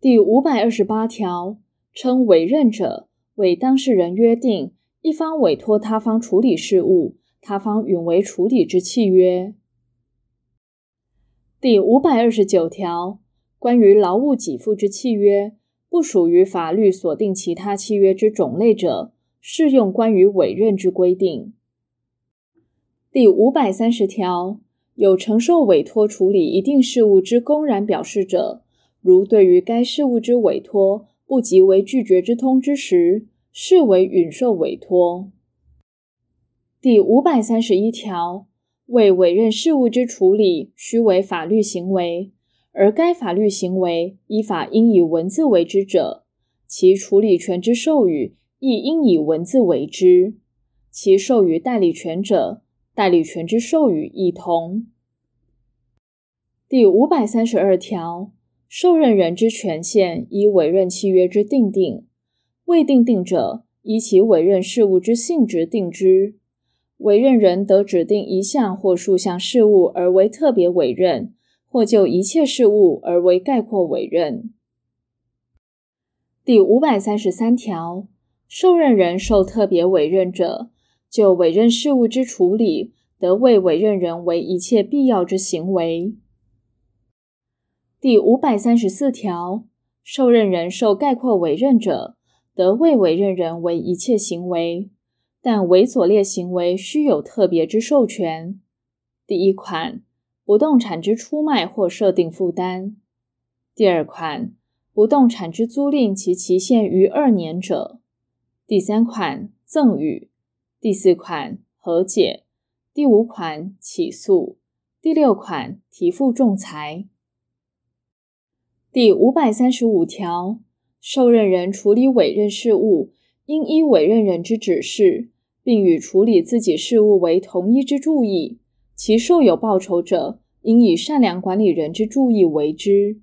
第五百二十八条，称委任者为当事人约定一方委托他方处理事务，他方允为处理之契约。第五百二十九条，关于劳务给付之契约，不属于法律锁定其他契约之种类者，适用关于委任之规定。第五百三十条，有承受委托处理一定事务之公然表示者，如对于该事务之委托不及为拒绝之通知时，视为允受委托。第五百三十一条，为委任事务之处理须为法律行为，而该法律行为依法应以文字为之者，其处理权之授予亦应以文字为之。其授予代理权者，代理权之授予亦同。第五百三十二条。受任人之权限依委任契约之订定，未订定者，依其委任事务之性质定之。委任人得指定一项或数项事务而为特别委任，或就一切事务而为概括委任。第五百三十三条，受任人受特别委任者，就委任事务之处理，得为委任人为一切必要之行为。第五百三十四条，受任人受概括委任者，得为委任人为一切行为，但为所列行为须有特别之授权：第一款，不动产之出卖或设定负担；第二款，不动产之租赁其期限逾二年者；第三款，赠与；第四款，和解；第五款，起诉；第六款，提付仲裁。第五百三十五条，受任人处理委任事务，应依委任人之指示，并与处理自己事务为同一之注意。其受有报酬者，应以善良管理人之注意为之。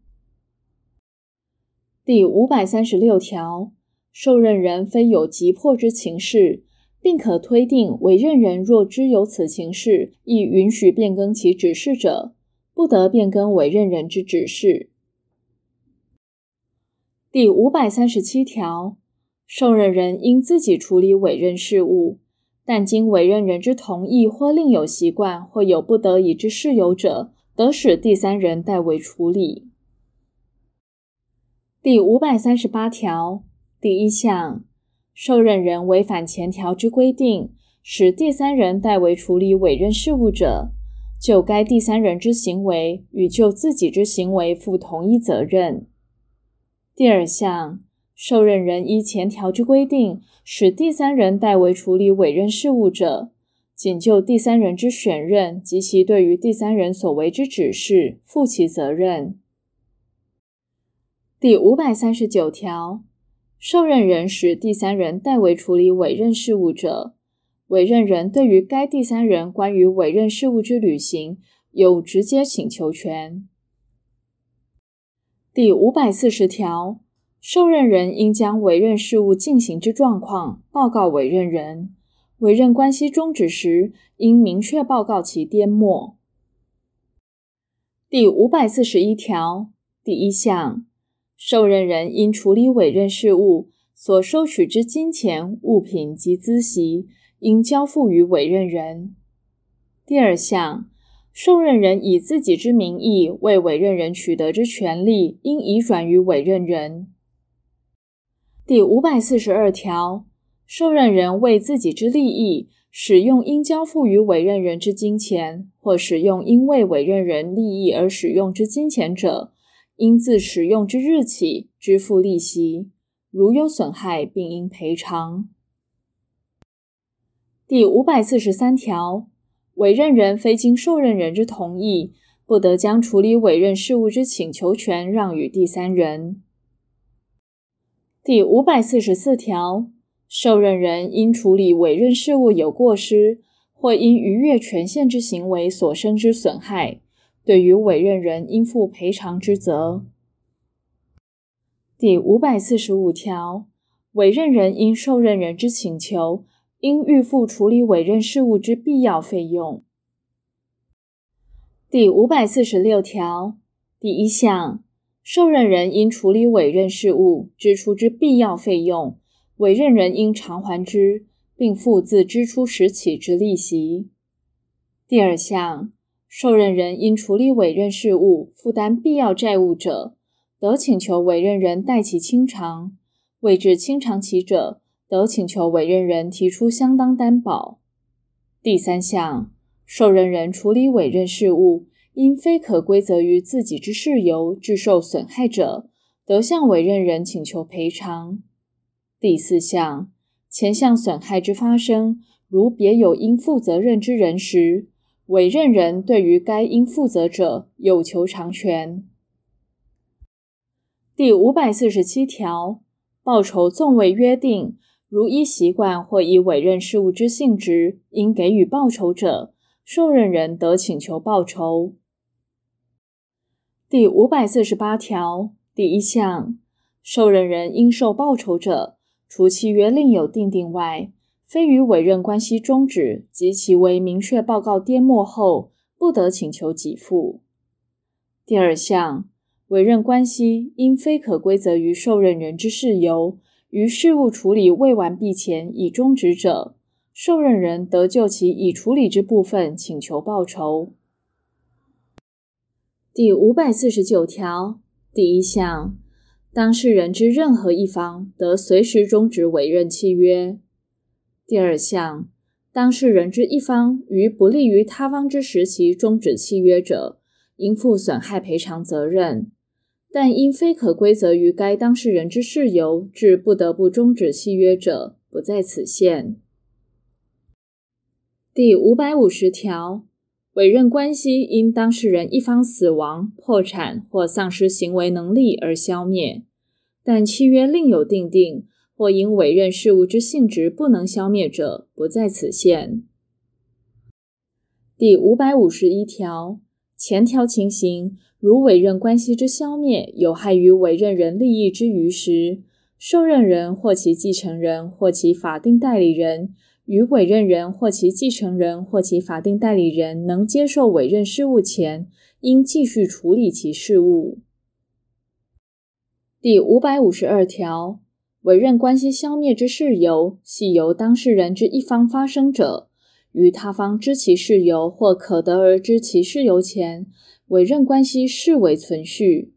第五百三十六条，受任人非有急迫之情事，并可推定委任人若知有此情事，亦允许变更其指示者，不得变更委任人之指示。第五百三十七条，受任人应自己处理委任事务，但经委任人之同意或另有习惯或有不得已之事由者，得使第三人代为处理。第五百三十八条第一项，受任人违反前条之规定，使第三人代为处理委任事务者，就该第三人之行为与就自己之行为负同一责任。第二项，受任人依前条之规定，使第三人代为处理委任事务者，仅就第三人之选任及其对于第三人所为之指示负其责任。第五百三十九条，受任人使第三人代为处理委任事务者，委任人对于该第三人关于委任事务之履行有直接请求权。第五百四十条，受任人应将委任事务进行之状况报告委任人，委任关系终止时，应明确报告其颠末。第五百四十一条第一项，受任人因处理委任事务所收取之金钱、物品及孳息，应交付于委任人。第二项。受任人以自己之名义为委任人取得之权利，应移转于委任人。第五百四十二条，受任人为自己之利益，使用应交付于委任人之金钱，或使用因为委任人利益而使用之金钱者，应自使用之日起支付利息，如有损害，并应赔偿。第五百四十三条。委任人非经受任人之同意，不得将处理委任事务之请求权让与第三人。第五百四十四条，受任人因处理委任事务有过失，或因逾越权限之行为所生之损害，对于委任人应负赔偿之责。第五百四十五条，委任人因受任人之请求，应预付处理委任事务之必要费用。第五百四十六条第一项，受任人因处理委任事务支出之必要费用，委任人应偿还之，并付自支出时起之利息。第二项，受任人因处理委任事务负担必要债务者，得请求委任人代其清偿；未至清偿期者，得请求委任人提出相当担保。第三项，受任人处理委任事务，因非可归责于自己之事由致受损害者，得向委任人请求赔偿。第四项，前项损害之发生，如别有应负责任之人时，委任人对于该应负责者有求偿权。第五百四十七条，报酬纵未约定，如依习惯或依委任事务之性质，应给予报酬者，受任人得请求报酬。第五百四十八条第一项，受任人应受报酬者，除契约另有订定外，非于委任关系终止及其为明确报告颠没后，不得请求给付。第二项，委任关系因非可归责于受任人之事由，于事务处理未完毕前已终止者，受任人得就其已处理之部分请求报酬。第五百四十九条第一项，当事人之任何一方得随时终止委任契约。第二项，当事人之一方于不利于他方之时期终止契约者，应负损害赔偿责任，但因非可归责于该当事人之事由致不得不终止契约者，不在此限。第五百五十条。委任关系因当事人一方死亡、破产或丧失行为能力而消灭，但契约另有订定，或因委任事务之性质不能消灭者，不在此限。第五百五十一条前条情形，如委任关系之消灭有害于委任人利益之余时，受任人或其继承人或其法定代理人。与委任人或其继承人或其法定代理人能接受委任事务前，应继续处理其事务。第五百五十二条，委任关系消灭之事由系由当事人之一方发生者，与他方知其事由或可得而知其事由前，委任关系视为存续。